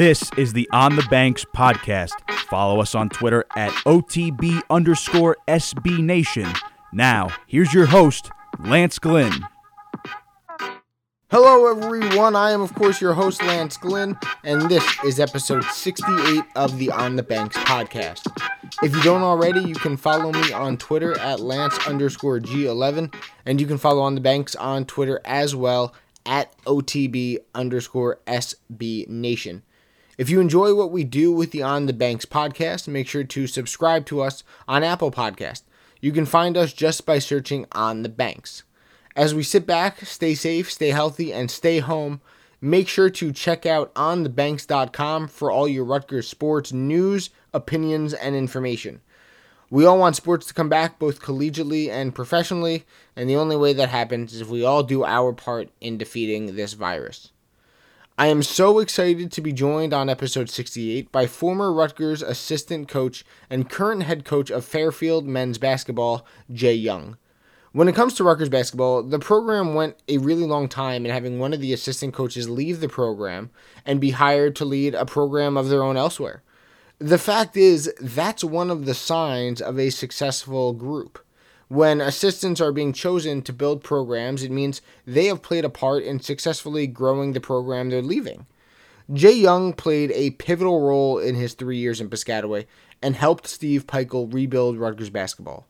This is the On the Banks podcast. Follow us on Twitter at OTB underscore SB Nation. Now, here's your host, Lance Glynn. Hello, everyone. I am, of course, your host, Lance Glynn, and this is episode 68 of the On the Banks podcast. If you don't already, you can follow me on Twitter at Lance underscore G11, and you can follow On the Banks on Twitter as well at OTB underscore SB Nation. If you enjoy what we do with the On the Banks podcast, make sure to subscribe to us on Apple Podcast. You can find us just by searching On the Banks. As we sit back, stay safe, stay healthy, and stay home, make sure to check out onthebanks.com for all your Rutgers sports news, opinions, and information. We all want sports to come back both collegiately and professionally, and the only way that happens is if we all do our part in defeating this virus. I am so excited to be joined on episode 68 by former Rutgers assistant coach and current head coach of Fairfield men's basketball, Jay Young. When it comes to Rutgers basketball, the program went a really long time in having one of the assistant coaches leave the program and be hired to lead a program of their own elsewhere. The fact is, that's one of the signs of a successful group. When assistants are being chosen to build programs, it means they have played a part in successfully growing the program they're leaving. Jay Young played a pivotal role in his three years in Piscataway and helped Steve Pikiell rebuild Rutgers basketball.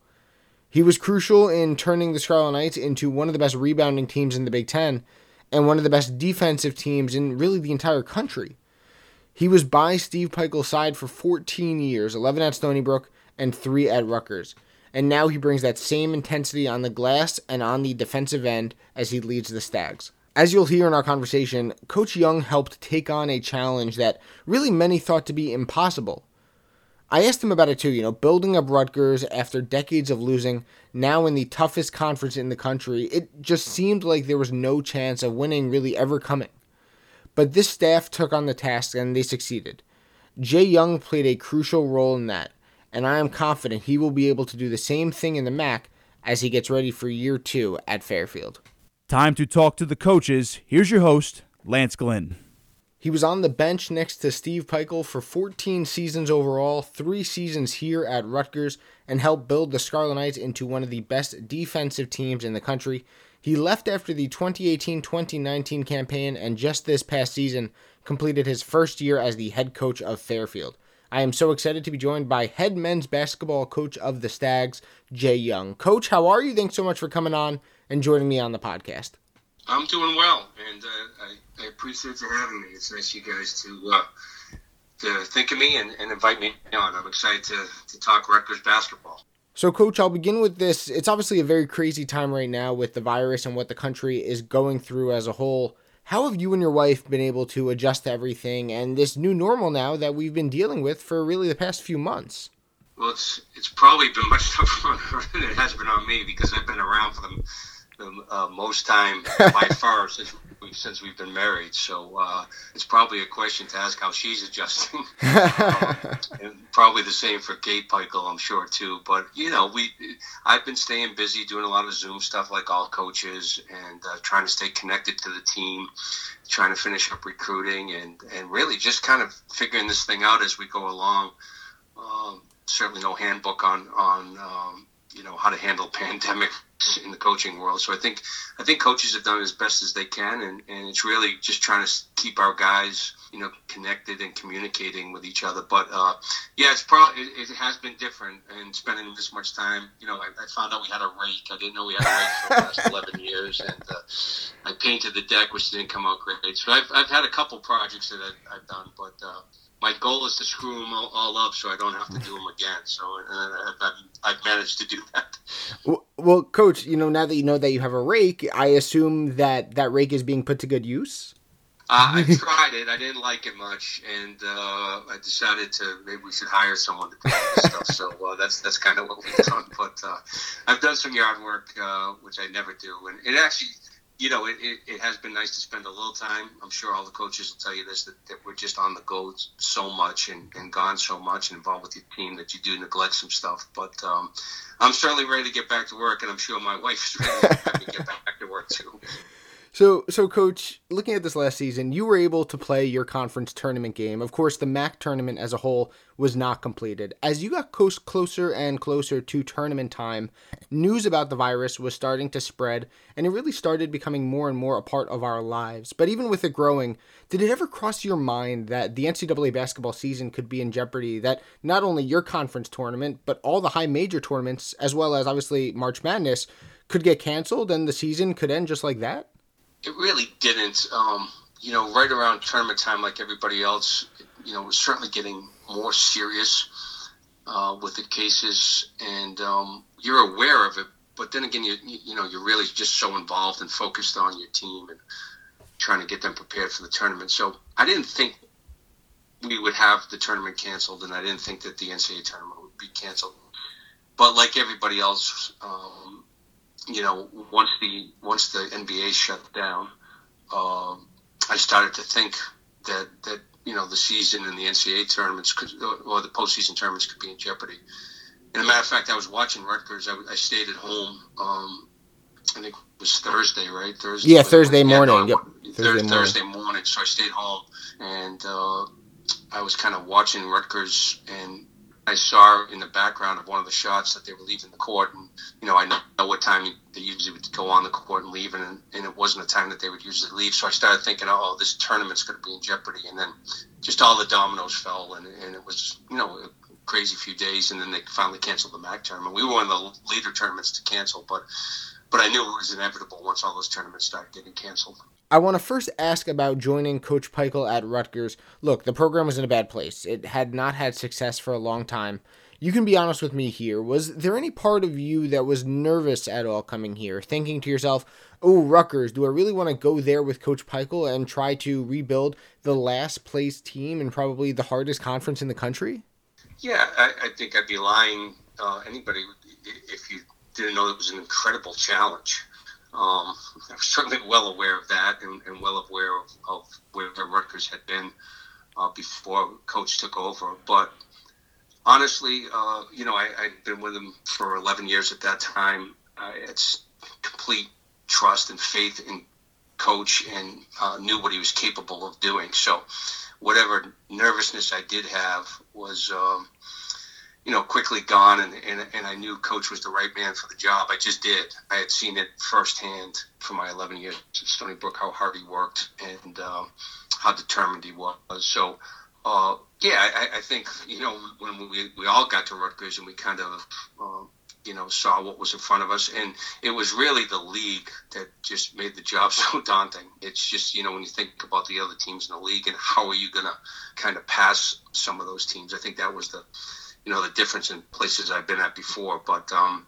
He was crucial in turning the Scarlet Knights into one of the best rebounding teams in the Big Ten and one of the best defensive teams in really the entire country. He was by Steve Pikiell's side for 14 years 11 at Stony Brook and 3 at Rutgers. And now he brings that same intensity on the glass and on the defensive end as he leads the Stags. As you'll hear in our conversation, Coach Young helped take on a challenge that really many thought to be impossible I asked him about it too, you know, building up Rutgers after decades of losing, now in the toughest conference in the country, it just seemed like there was no chance of winning really ever coming. But this staff took on the task and they succeeded. Jay Young played a crucial role in that, and I am confident he will be able to do the same thing in the MAAC as he gets ready for year two at Fairfield. Time to talk to the coaches. Here's your host, Lance Glynn. He was on the bench next to Steve Pikiell for 14 seasons overall, three seasons here at Rutgers, and helped build the Scarlet Knights into one of the best defensive teams in the country. He left after the 2018 2019 campaign and just this past season completed his first year as the head coach of Fairfield. I am so excited to be joined by head men's basketball coach of the Stags, Jay Young. Coach, how are you? Thanks so much for coming on and joining me on the podcast. I'm doing well, and uh, I, I, appreciate you having me. It's nice you guys to uh, to think of me and, and, invite me on. I'm excited to, to talk Rutgers basketball. So, Coach, I'll begin with this. It's obviously a very crazy time right now with the virus and what the country is going through as a whole. How have you and your wife been able to adjust to everything and this new normal now that we've been dealing with for really the past few months? Well, it's it's probably been much tougher than it has been on me because I've been around for them the uh, most time by far since we, since we've been married. So uh, it's probably a question to ask how she's adjusting, um, and probably the same for Kate Pikiell, I'm sure too. But you know, we I've been staying busy doing a lot of Zoom stuff like all coaches, and uh, trying to stay connected to the team, trying to finish up recruiting, and and really just kind of figuring this thing out as we go along. Um, certainly no handbook on on um, you know how to handle pandemics in the coaching world. So I think I think coaches have done as best as they can, and, and it's really just trying to keep our guys, you know, connected and communicating with each other. But uh, yeah, it's probably it, it, has been different, and spending this much time. You know, I, I, found out we had a rake. I didn't know we had a rake for the last eleven years, and uh, I painted the deck, which didn't come out great. So I've, I've had a couple projects that I've, I've done, but. Uh, my goal is to screw them all, all, up so I don't have to do them again. So uh, I've, I've, managed to do that. Well, well, coach, you know now that you know that you have a rake, I assume that that rake is being put to good use. Uh, I tried it. I didn't like it much, and uh, I decided to maybe we should hire someone to do this stuff. So uh, that's that's kind of what we've done. But uh, I've done some yard work, uh, which I never do, and it actually you know, it, it, it, has been nice to spend a little time. I'm sure all the coaches will tell you this that, that we're just on the go so much and, and gone so much and involved with your team that you do neglect some stuff. But um, I'm certainly ready to get back to work, and I'm sure my wife is ready to get back to work too. So, so coach, looking at this last season, you were able to play your conference tournament game. Of course, the MAAC tournament as a whole was not completed. As you got close, closer and closer to tournament time, news about the virus was starting to spread, and it really started becoming more and more a part of our lives. But even with it growing, did it ever cross your mind that the NCAA basketball season could be in jeopardy? That not only your conference tournament, but all the high major tournaments, as well as obviously March Madness, could get canceled and the season could end just like that? It really didn't. Um, you know, right around tournament time, like everybody else, you know, was certainly getting more serious uh, with the cases, and um, you're aware of it. But then again, you you know, you're really just so involved and focused on your team and trying to get them prepared for the tournament. So I didn't think we would have the tournament canceled, and I didn't think that the NCAA tournament would be canceled. But like everybody else, um, you know, once the once the NBA shut down, um, I started to think that that you know the season and the NCAA tournaments could, or the postseason tournaments could be in jeopardy. And a matter of fact, I was watching Rutgers. I, I stayed at home. Um, I think it was Thursday, right? Thursday. Yeah, Thursday morning. Yeah, no, yep. Thursday, morning. Thursday morning. So I stayed home, and uh, I was kind of watching Rutgers and I saw in the background of one of the shots that they were leaving the court, and you know I know what time they usually would go on the court and leave, and, and it wasn't a time that they would usually leave. So I started thinking, oh, this tournament's going to be in jeopardy, and then just all the dominoes fell, and, and it was you know a crazy few days, and then they finally canceled the MAAC tournament. We were one of the later tournaments to cancel, but but I knew it was inevitable once all those tournaments started getting canceled. I want to first ask about joining Coach Pikiell at Rutgers. Look, the program was in a bad place. It had not had success for a long time. You can be honest with me here. Was there any part of you that was nervous at all coming here, thinking to yourself, oh, Rutgers, do I really want to go there with Coach Pikiell and try to rebuild the last place team and probably the hardest conference in the country? Yeah, I, I think I'd be lying uh, anybody if you didn't know it was an incredible challenge. Um, I was certainly well aware of that and, and well aware of, of, where Rutgers had been uh, before Coach took over. But honestly, uh, you know, I, had been with him for 11 years at that time. Uh, it's complete trust and faith in Coach and uh, knew what he was capable of doing. So, whatever nervousness I did have was. Um, you know, quickly gone, and, and, and I knew Coach was the right man for the job. I just did. I had seen it firsthand for my 11 years at Stony Brook how hard he worked and uh, how determined he was. So, uh, yeah, I, I, think you know when we we all got to Rutgers and we kind of uh, you know saw what was in front of us, and it was really the league that just made the job so daunting. It's just you know when you think about the other teams in the league and how are you going to kind of pass some of those teams. I think that was the you know the difference in places I've been at before. But um,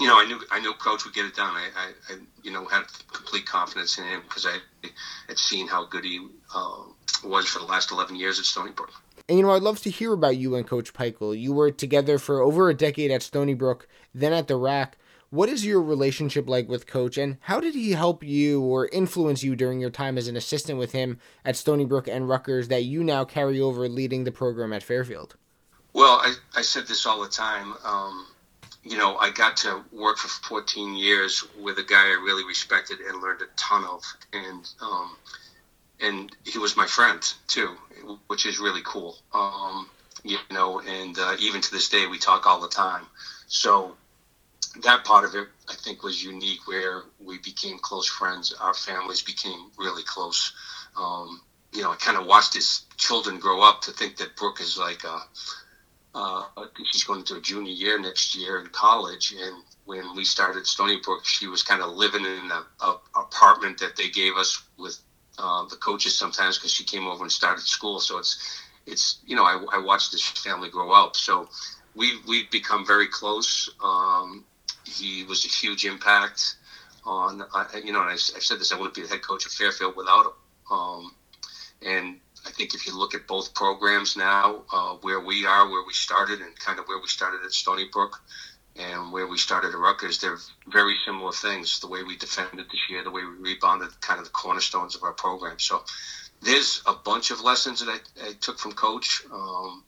you know, I knew I knew Coach would get it done. I, I, I you know had complete confidence in him because I had seen how good he uh, was for the last 11 years at Stony Brook. And you know, I'd love to hear about you and Coach Pikiell. You were together for over a decade at Stony Brook, then at the RAC. What is your relationship like with Coach, and how did he help you or influence you during your time as an assistant with him at Stony Brook and Rutgers that you now carry over leading the program at Fairfield? Well, I, I said this all the time. Um, you know, I got to work for 14 years with a guy I really respected and learned a ton of, and um, and he was my friend too, which is really cool. Um, you know, and uh, even to this day, we talk all the time. So that part of it, I think, was unique, where we became close friends. Our families became really close. Um, you know, I kind of watched his children grow up to think that Brooke is like a uh, she's going to a junior year next year in college. And when we started Stony Brook, she was kind of living in a, a apartment that they gave us with uh, the coaches sometimes because she came over and started school. So it's it's you know I, I watched this family grow up. So we we've become very close. Um, he was a huge impact on uh, you know. And I, have said this: I wouldn't be the head coach of Fairfield without him. Um, and I think if you look at both programs now, uh, where we are, where we started, and kind of where we started at Stony Brook and where we started at Rutgers, they're very similar things. The way we defended this year, the way we rebounded, kind of the cornerstones of our program. So there's a bunch of lessons that I, I took from Coach. Um,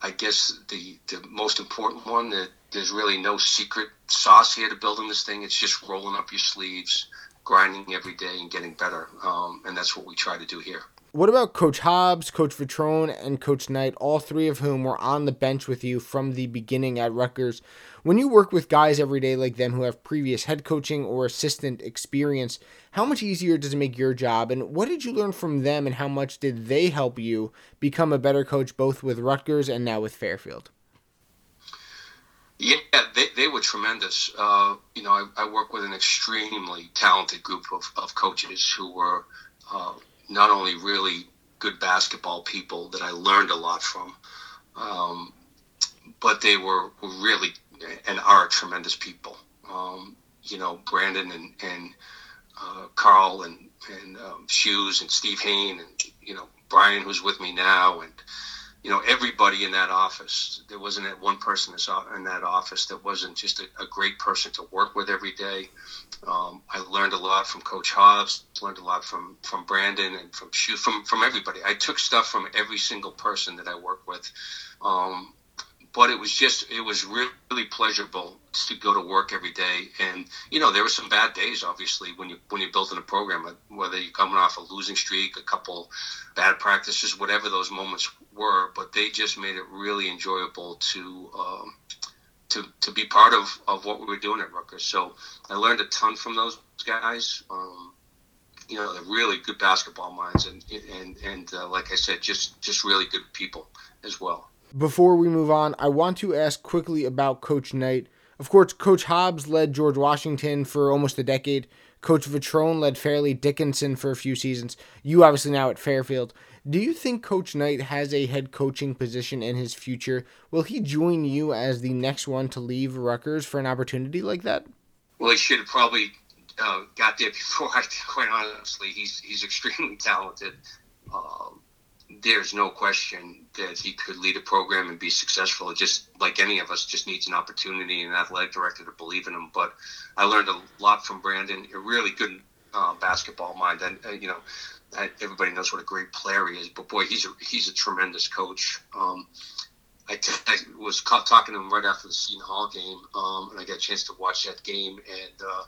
I guess the, the most important one that there's really no secret sauce here to building this thing. It's just rolling up your sleeves, grinding every day and getting better. Um, and that's what we try to do here. What about Coach Hobbs, Coach Vetrone, and Coach Knight, all three of whom were on the bench with you from the beginning at Rutgers? When you work with guys every day like them who have previous head coaching or assistant experience, how much easier does it make your job? And what did you learn from them, and how much did they help you become a better coach both with Rutgers and now with Fairfield? Yeah, they, they were tremendous. Uh, you know, I, I work with an extremely talented group of, of coaches who were uh, not only really good basketball people that I learned a lot from, um, but they were really and are tremendous people. Um, you know, Brandon and, and uh, Karl and, and um, Shoes and Steve Hain and, you know, Brian, who's with me now, and you know everybody in that office. There wasn't one person in that office that wasn't just a, a great person to work with every day. Um, I learned a lot from Coach Hobbs, learned a lot from from Brandon and from from from everybody. I took stuff from every single person that I work with. Um, but it was just it was really, pleasurable to go to work every day. And you know there were some bad days obviously when you when you're building a program whether you're coming off a losing streak a couple bad practices whatever those moments were but they just made it really enjoyable to um, to, to be part of, of what we were doing at Rutgers. So I learned a ton from those guys. Um, you know they're really good basketball minds and and and uh, like I said just just really good people as well before we move on, I want to ask quickly about Coach Knight. Of course, Coach Hobbs led George Washington for almost a decade. Coach Vetrone led Fairleigh Dickinson for a few seasons. You obviously now at Fairfield. Do you think Coach Knight has a head coaching position in his future? Will he join you as the next one to leave Rutgers for an opportunity like that? Well, he should have probably uh, got there before. I quite honestly, he's he's extremely talented. Um, there's no question that he could lead a program and be successful. Just like any of us, just needs an opportunity and an athletic director to believe in him. But I learned a lot from Brandon. A really good uh, basketball mind, and uh, you know, everybody knows what a great player he is. But boy, he's a he's a tremendous coach. Um, I, t- I was talking to him right after the Seton Hall game, um, and I got a chance to watch that game, and uh,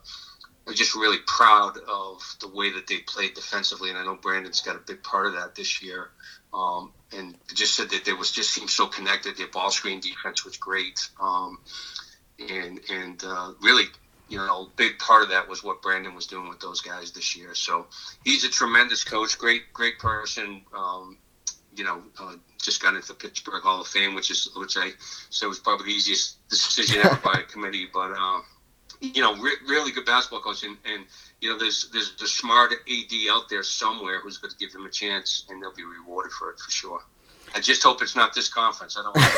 I'm just really proud of the way that they played defensively, and I know Brandon's got a big part of that this year. Um, and just said that they was just seemed so connected. Their ball screen defense was great, um, and and uh, really, you know, a big part of that was what Brandon was doing with those guys this year. So he's a tremendous coach, great great person. Um, you know, uh, just got into the Pittsburgh Hall of Fame, which is which I said was probably the easiest decision ever by a committee, but. Uh, you know, re- really good basketball coach, and, and you know, there's there's a smart AD out there somewhere who's going to give them a chance, and they'll be rewarded for it for sure. I just hope it's not this conference. I don't want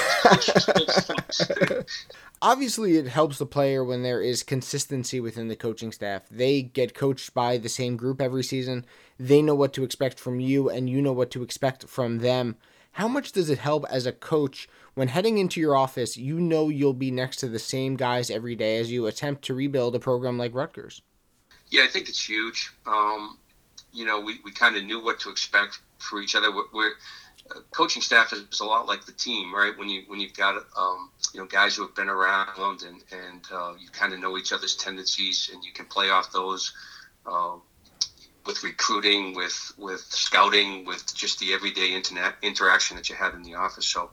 Obviously, it helps the player when there is consistency within the coaching staff. They get coached by the same group every season. They know what to expect from you, and you know what to expect from them. How much does it help as a coach when heading into your office, you know you'll be next to the same guys every day as you attempt to rebuild a program like Rutgers? Yeah, I think it's huge. Um, you know, we, we kind of knew what to expect for each other. We're, we're uh, coaching staff is, a lot like the team, right? When you when you've got um, you know guys who have been around and and uh, you kind of know each other's tendencies and you can play off those. Uh, with recruiting, with with scouting, with just the everyday internet interaction that you have in the office. So,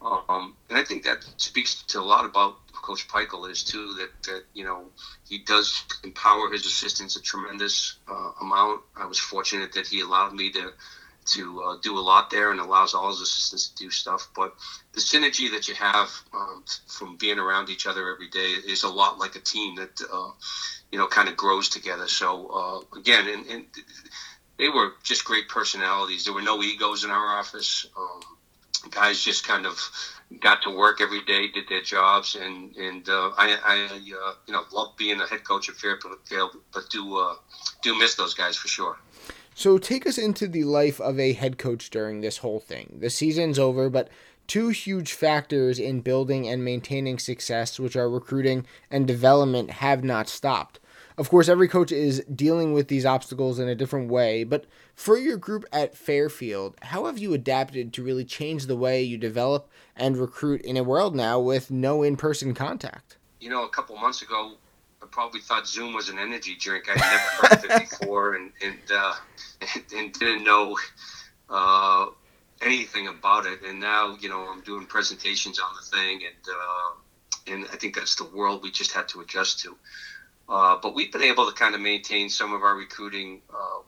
um, and I think that speaks to a lot about Coach Pikiell is too that that you know he does empower his assistants a tremendous uh, amount. I was fortunate that he allowed me to to uh, do a lot there and allows all his assistants to do stuff. But the synergy that you have um, from being around each other every day is a lot like a team that uh, you know kind of grows together. So uh, again, and, and, they were just great personalities. There were no egos in our office. Um, guys just kind of got to work every day, did their jobs, and and uh, I, I uh, you know love being a head coach at Fairfield, but do uh, do miss those guys for sure. So take us into the life of a head coach during this whole thing. The season's over, but two huge factors in building and maintaining success, which are recruiting and development, have not stopped. Of course, every coach is dealing with these obstacles in a different way, but for your group at Fairfield, how have you adapted to really change the way you develop and recruit in a world now with no in person contact? You know, a couple months ago, I probably thought Zoom was an energy drink. I'd never heard of it before, and and, uh, and, and didn't know uh, anything about it. And now, you know, I'm doing presentations on the thing, and uh, and I think that's the world we just had to adjust to. Uh, but we've been able to kind of maintain some of our recruiting, uh,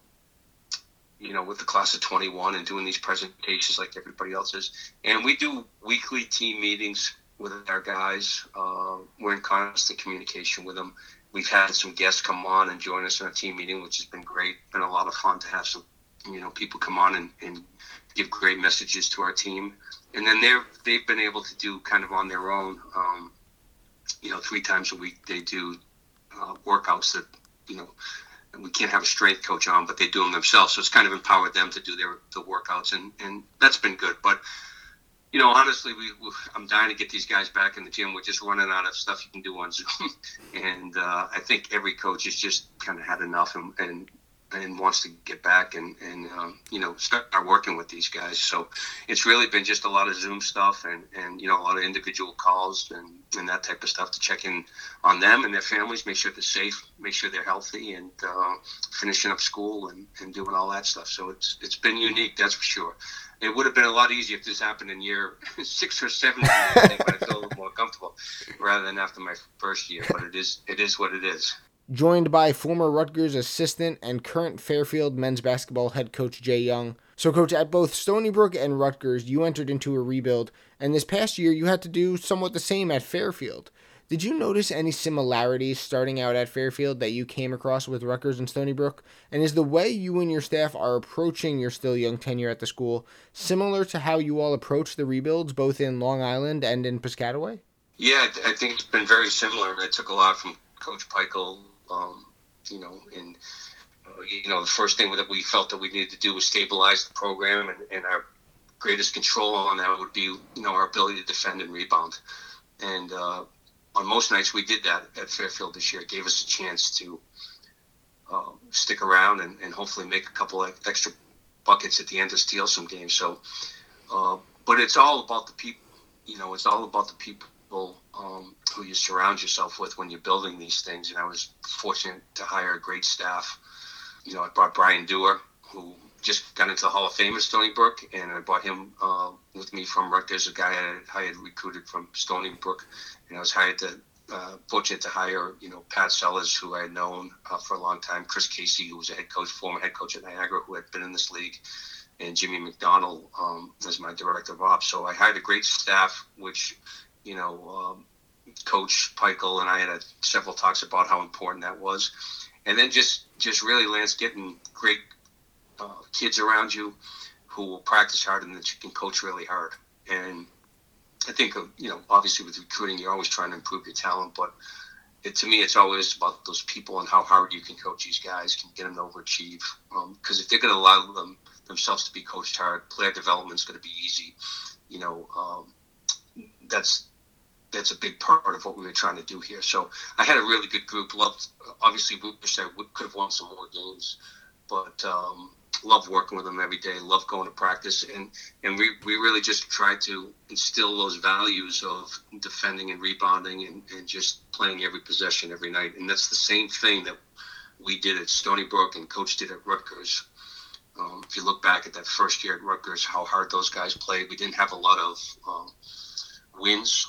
you know, with the class of 21 and doing these presentations like everybody else is. And we do weekly team meetings with our guys. Uh, we're in constant communication with them. We've had some guests come on and join us in a team meeting, which has been great. Been a lot of fun to have some, you know, people come on and, and give great messages to our team. And then they're they've been able to do kind of on their own. Um, you know, three times a week they do uh, workouts that you know we can't have a strength coach on, but they do them themselves. So it's kind of empowered them to do their the workouts, and and that's been good. But you know, honestly, we, we, I'm dying to get these guys back in the gym. We're just running out of stuff you can do on Zoom, and uh, I think every coach has just kind of had enough and, and and wants to get back and and um, you know start working with these guys. So it's really been just a lot of Zoom stuff and and you know a lot of individual calls and and that type of stuff to check in on them and their families, make sure they're safe, make sure they're healthy, and uh, finishing up school and, and doing all that stuff. So it's it's been unique, that's for sure. It would have been a lot easier if this happened in year six or seven, I think, but I feel a little more comfortable rather than after my first year. But it is it is what it is joined by former Rutgers assistant and current Fairfield men's basketball head coach Jay Young. So, coach, at both Stony Brook and Rutgers, you entered into a rebuild, and this past year you had to do somewhat the same at Fairfield. Did you notice any similarities starting out at Fairfield that you came across with Rutgers and Stony Brook? And is the way you and your staff are approaching your still young tenure at the school similar to how you all approach the rebuilds both in Long Island and in Piscataway? Yeah, I think it's been very similar. I took a lot from Coach Pikiell um, you know, and uh, you know, the first thing that we felt that we needed to do was stabilize the program, and, and our greatest control on that would be, you know, our ability to defend and rebound. And uh, on most nights, we did that at Fairfield this year. It gave us a chance to uh, stick around and, and hopefully make a couple of extra buckets at the end to steal some games. So, uh, but it's all about the people. You know, it's all about the people um, who you surround yourself with when you're building these things. And I was fortunate to hire a great staff. You know, I brought Brian Dewar, who just got into the Hall of Fame at Stony Brook, and I brought him uh, with me from Rutgers, a guy I, had recruited from Stony Brook, and I was hired to uh, fortunate to hire, you know, Pat Sellers, who I had known uh, for a long time, Chris Casey, who was a head coach, former head coach at Niagara, who had been in this league, and Jimmy McDonald um, as my director of ops. So I hired a great staff, which, you know, um, Coach Pikiell and I had several talks about how important that was, and then just just really Lance getting great uh, kids around you who will practice hard and that you can coach really hard. And I think you know obviously with recruiting you're always trying to improve your talent, but it, to me it's always about those people and how hard you can coach these guys, can get them to overachieve. Because um, if they're going to allow them themselves to be coached hard, player development is going to be easy. You know, um, that's that's a big part of what we were trying to do here. So I had a really good group. Loved, obviously, wish I could have won some more games, but um, love working with them every day. Love going to practice, and and we, we really just tried to instill those values of defending and rebounding, and, and just playing every possession every night. And that's the same thing that we did at Stony Brook and Coach did at Rutgers. Um, if you look back at that first year at Rutgers, how hard those guys played. We didn't have a lot of um, wins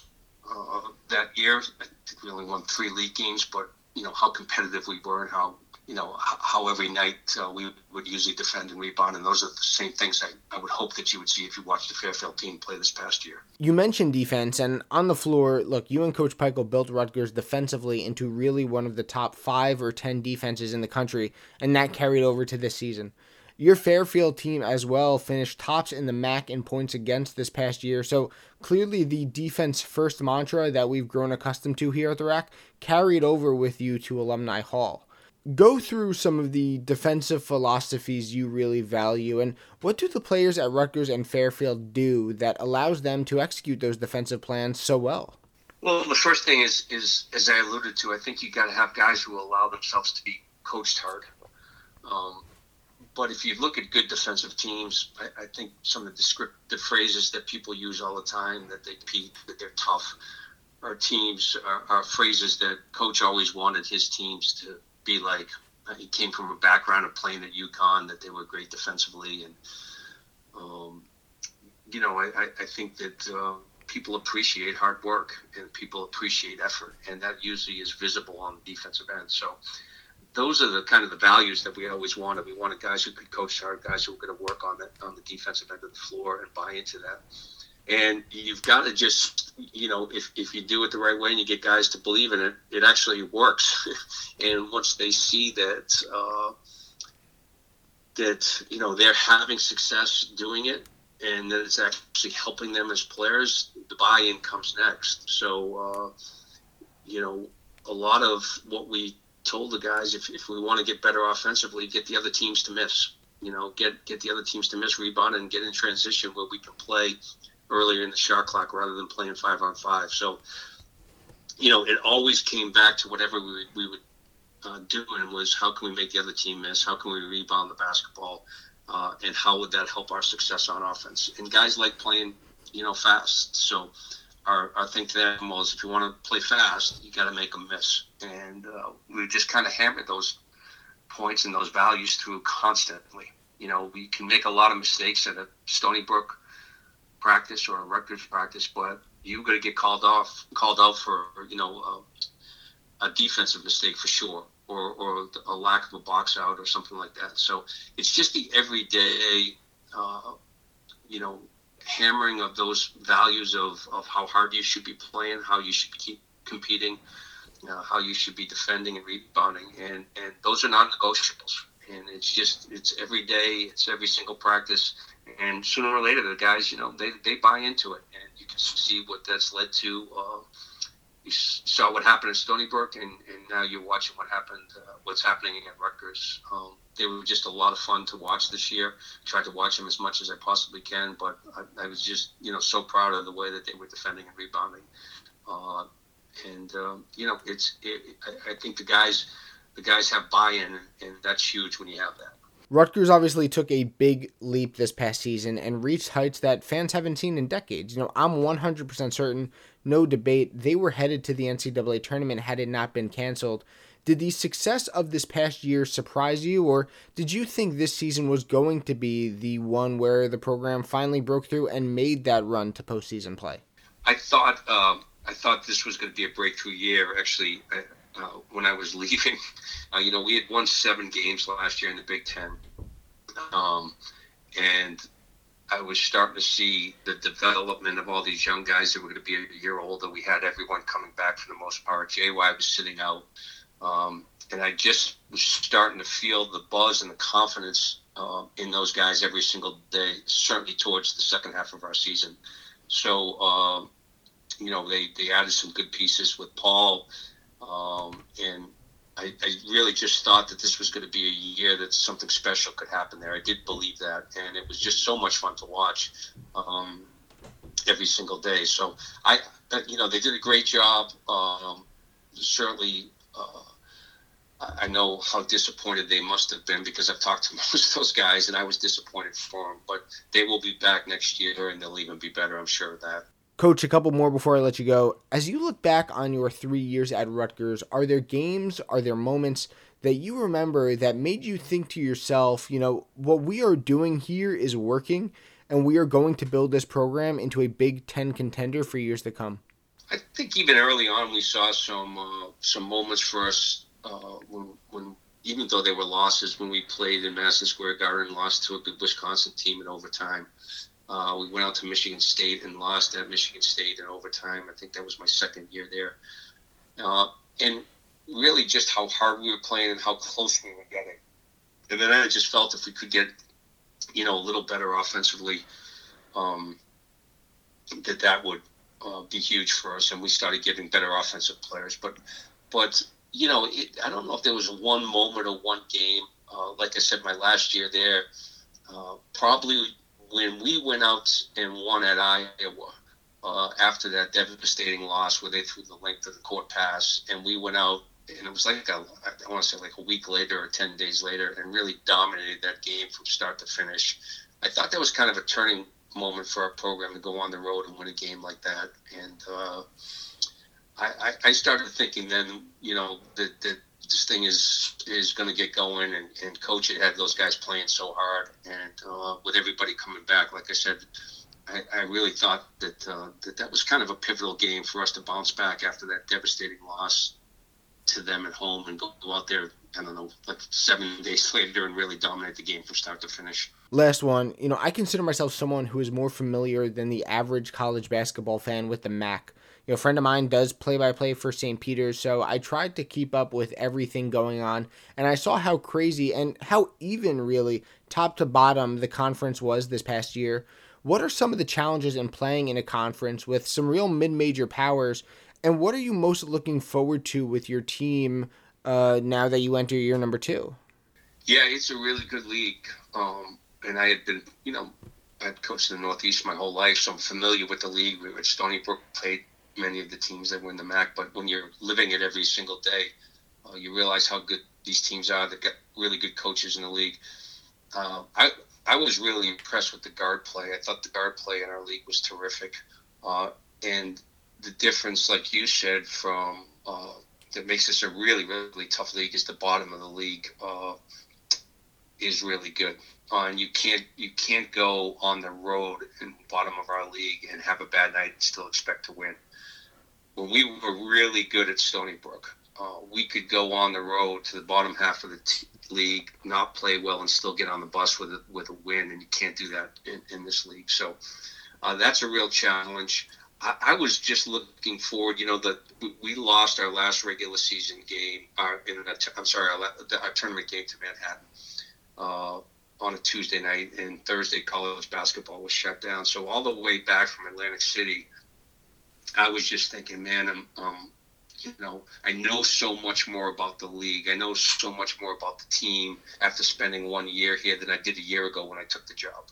uh, that year. I think we only won three league games, but you know how competitive we were and how you know how every night uh, we would usually defend and rebound, and those are the same things I, I would hope that you would see if you watched the Fairfield team play this past year. You mentioned defense, and on the floor, look, you and Coach Pikiell built Rutgers defensively into really one of the top five or ten defenses in the country, and that carried over to this season. Your Fairfield team as well finished tops in the MAAC in points against this past year. So clearly, the defense first mantra that we've grown accustomed to here at the RAC carried over with you to Alumni Hall. Go through some of the defensive philosophies you really value, and what do the players at Rutgers and Fairfield do that allows them to execute those defensive plans so well? Well, the first thing is, is as I alluded to, I think you got to have guys who allow themselves to be coached hard. Um, but if you look at good defensive teams, I, I, think some of the descriptive phrases that people use all the time that they compete, that they're tough. our teams are, are phrases that coach always wanted his teams to be like. He came from a background of playing at UConn that they were great defensively, and um, you know, I, I think that uh, people appreciate hard work and people appreciate effort, and that usually is visible on the defensive end. So those are the kind of the values that we always wanted. We wanted guys who could coach hard, guys who were going to work on that on the defensive end of the floor and buy into that. And you've got to just, you know, if, if you do it the right way and you get guys to believe in it, it actually works. and once they see that, uh, that you know they're having success doing it, and that it's actually helping them as players, the buy-in comes next. So, uh, you know, a lot of what we told the guys, if, if we want to get better offensively, get the other teams to miss. You know, get get the other teams to miss rebound and get in transition where we can play earlier in the shot clock rather than playing five on five. So, you know, it always came back to whatever we, we would uh, do and was how can we make the other team miss? How can we rebound the basketball? uh, and how would that help our success on offense? And guys like playing, you know, fast. So our, our thing to them was if you want to play fast, you got to make them miss. And uh, we just kind of hammered those points and those values through constantly. You know, we can make a lot of mistakes at a Stony Brook practice or a Rutgers practice, but you're going to get called off, called out for, you know, uh, a defensive mistake for sure or, or a lack of a box out or something like that. So it's just the everyday, uh, you know, hammering of those values of, of how hard you should be playing, how you should keep competing, how you should be defending and rebounding, and and those are non-negotiables. And it's just it's every day, it's every single practice, and sooner or later the guys, you know, they they buy into it, and you can see what that's led to. Uh, you saw what happened at Stony Brook, and, and now you're watching what happened, uh, what's happening at Rutgers. Um, they were just a lot of fun to watch this year. I Tried to watch them as much as I possibly can, but I, I was just you know so proud of the way that they were defending and rebounding. Uh, and um, you know, it's it, I, I think the guys the guys have buy-in, and that's huge when you have that. Rutgers obviously took a big leap this past season and reached heights that fans haven't seen in decades. You know, I'm 100% certain, no debate, they were headed to the NCAA tournament had it not been canceled. Did the success of this past year surprise you, or did you think this season was going to be the one where the program finally broke through and made that run to postseason play? I thought um, I thought this was going to be a breakthrough year. Actually, uh, when I was leaving. Uh, you know, we had won seven games last year in the Big Ten, um, and I was starting to see the development of all these young guys that were going to be a year older. We had everyone coming back for the most part. JY was sitting out, um, and I just was starting to feel the buzz and the confidence uh, in those guys every single day. Certainly towards the second half of our season. So, uh, you know, they they added some good pieces with Paul um, and I, I, really just thought that this was going to be a year that something special could happen there. I did believe that, and it was just so much fun to watch um, every single day. So I, you know, they did a great job. Um, certainly, uh, I know how disappointed they must have been because I've talked to most of those guys, and I was disappointed for them. But they will be back next year, and they'll even be better. I'm sure of that. Coach, a couple more before I let you go. As you look back on your three years at Rutgers, are there games, are there moments that you remember that made you think to yourself, you know, what we are doing here is working, and we are going to build this program into a Big Ten contender for years to come? I think even early on we saw some uh, some moments for us uh, when, when even though they were losses when we played in Madison Square Garden, lost to a good Wisconsin team in overtime. Uh, we went out to Michigan State and lost at Michigan State in overtime. I think that was my second year there. Uh, and really just how hard we were playing and how close we were getting. And then I just felt if we could get, you know, a little better offensively, um, that that would uh, be huge for us. And we started getting better offensive players. But, but you know, it, I don't know if there was one moment or one game. Uh, like I said, my last year there, uh, probably when we went out and won at Iowa uh, after that devastating loss where they threw the length of the court pass, and we went out and it was like a, I want to say like a week later or 10 days later and really dominated that game from start to finish. I thought that was kind of a turning moment for our program to go on the road and win a game like that. And uh, I, I started thinking then, you know, that, that this thing is is going to get going, and, and coach had had those guys playing so hard, and uh, with everybody coming back, like I said, I, I really thought that uh, that that was kind of a pivotal game for us to bounce back after that devastating loss to them at home and go, go out there. I don't know, like seven days later, and really dominate the game from start to finish. Last one, you know, I consider myself someone who is more familiar than the average college basketball fan with the MAAC. You know, a friend of mine does play by play for St. Peter's, so I tried to keep up with everything going on, and I saw how crazy and how even really top to bottom the conference was this past year. What are some of the challenges in playing in a conference with some real mid major powers, and what are you most looking forward to with your team uh, now that you enter year number two? Yeah, it's a really good league. Um, and I had been, you know, I'd coached in the Northeast my whole life, so I'm familiar with the league. We at Stony Brook played many of the teams that win the MAAC, but when you're living it every single day, uh, you realize how good these teams are. They've got really good coaches in the league. Uh, I I was really impressed with the guard play. I thought the guard play in our league was terrific, uh, and the difference, like you said, from uh, that makes this a really really tough league is the bottom of the league uh, is really good. Uh, and you can't you can't go on the road in the bottom of our league and have a bad night and still expect to win when we were really good at Stony Brook, uh, we could go on the road to the bottom half of the t- league, not play well, and still get on the bus with a, with a win. And you can't do that in, in this league. So uh, that's a real challenge. I, I, was just looking forward. You know that we lost our last regular season game. Uh, in a, I'm sorry, our, our tournament game to Manhattan. Uh, on a Tuesday night, and Thursday college basketball was shut down. So all the way back from Atlantic City, I was just thinking, man, I'm, um, you know, I know so much more about the league. I know so much more about the team after spending one year here than I did a year ago when I took the job.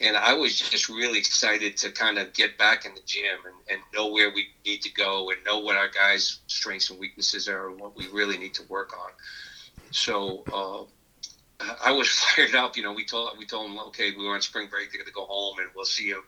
And I was just really excited to kind of get back in the gym and, and know where we need to go and know what our guys' strengths and weaknesses are and what we really need to work on. So uh, I was fired up. You know, we told we told them, okay, we were on spring break. They're going to go home, and we'll see you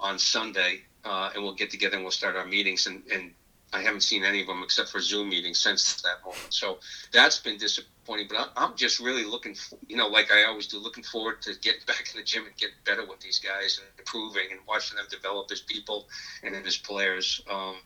on Sunday uh, and we'll get together and we'll start our meetings. And, and I haven't seen any of them except for Zoom meetings since that moment. So that's been disappointing. But I'm just really looking, for, you know, like I always do, looking forward to getting back in the gym and getting better with these guys and improving and watching them develop as people and as players. Um,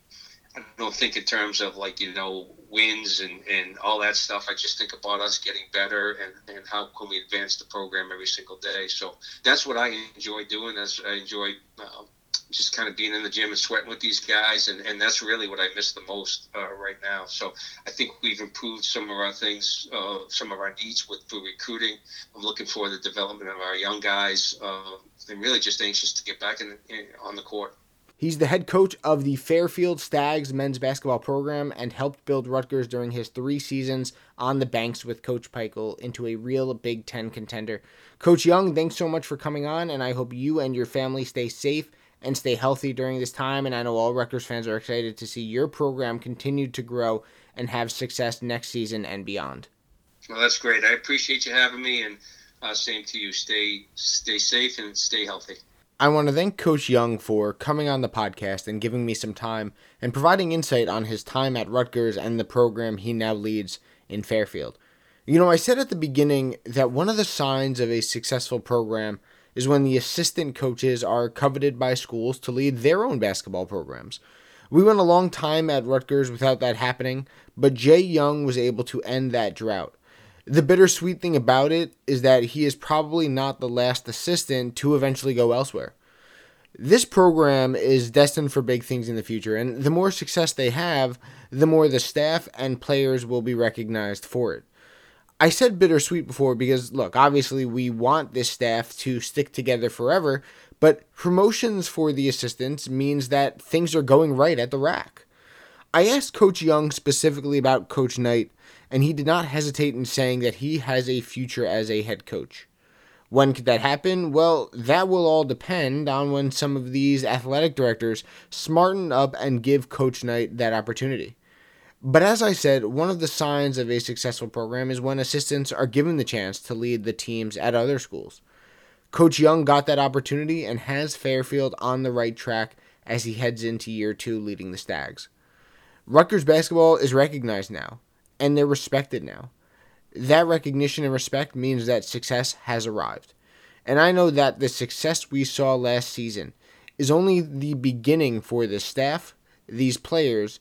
I don't think in terms of like you know wins and, and all that stuff. I just think about us getting better and, and how can we advance the program every single day. So that's what I enjoy doing. As I enjoy uh, just kind of being in the gym and sweating with these guys, and, and that's really what I miss the most uh, right now. So I think we've improved some of our things, uh, some of our needs with for recruiting. I'm looking for the development of our young guys, uh, and really just anxious to get back in, in on the court. He's the head coach of the Fairfield Stags men's basketball program and helped build Rutgers during his three seasons on the banks with Coach Pikiell into a real Big Ten contender. Coach Young, thanks so much for coming on, and I hope you and your family stay safe and stay healthy during this time. And I know all Rutgers fans are excited to see your program continue to grow and have success next season and beyond. Well, that's great. I appreciate you having me, and uh, same to you. Stay stay safe and stay healthy. I want to thank Coach Young for coming on the podcast and giving me some time and providing insight on his time at Rutgers and the program he now leads in Fairfield. You know, I said at the beginning that one of the signs of a successful program is when the assistant coaches are coveted by schools to lead their own basketball programs. We went a long time at Rutgers without that happening, but Jay Young was able to end that drought. The bittersweet thing about it is that he is probably not the last assistant to eventually go elsewhere. This program is destined for big things in the future, and the more success they have, the more the staff and players will be recognized for it. I said bittersweet before because, look, obviously we want this staff to stick together forever, but promotions for the assistants means that things are going right at the RAC. I asked Coach Young specifically about Coach Knight, and he did not hesitate in saying that he has a future as a head coach. When could that happen? Well, that will all depend on when some of these athletic directors smarten up and give Coach Knight that opportunity. But as I said, one of the signs of a successful program is when assistants are given the chance to lead the teams at other schools. Coach Young got that opportunity and has Fairfield on the right track as he heads into year two leading the Stags. Rutgers basketball is recognized now, and they're respected now. That recognition and respect means that success has arrived. And I know that the success we saw last season is only the beginning for this staff, these players,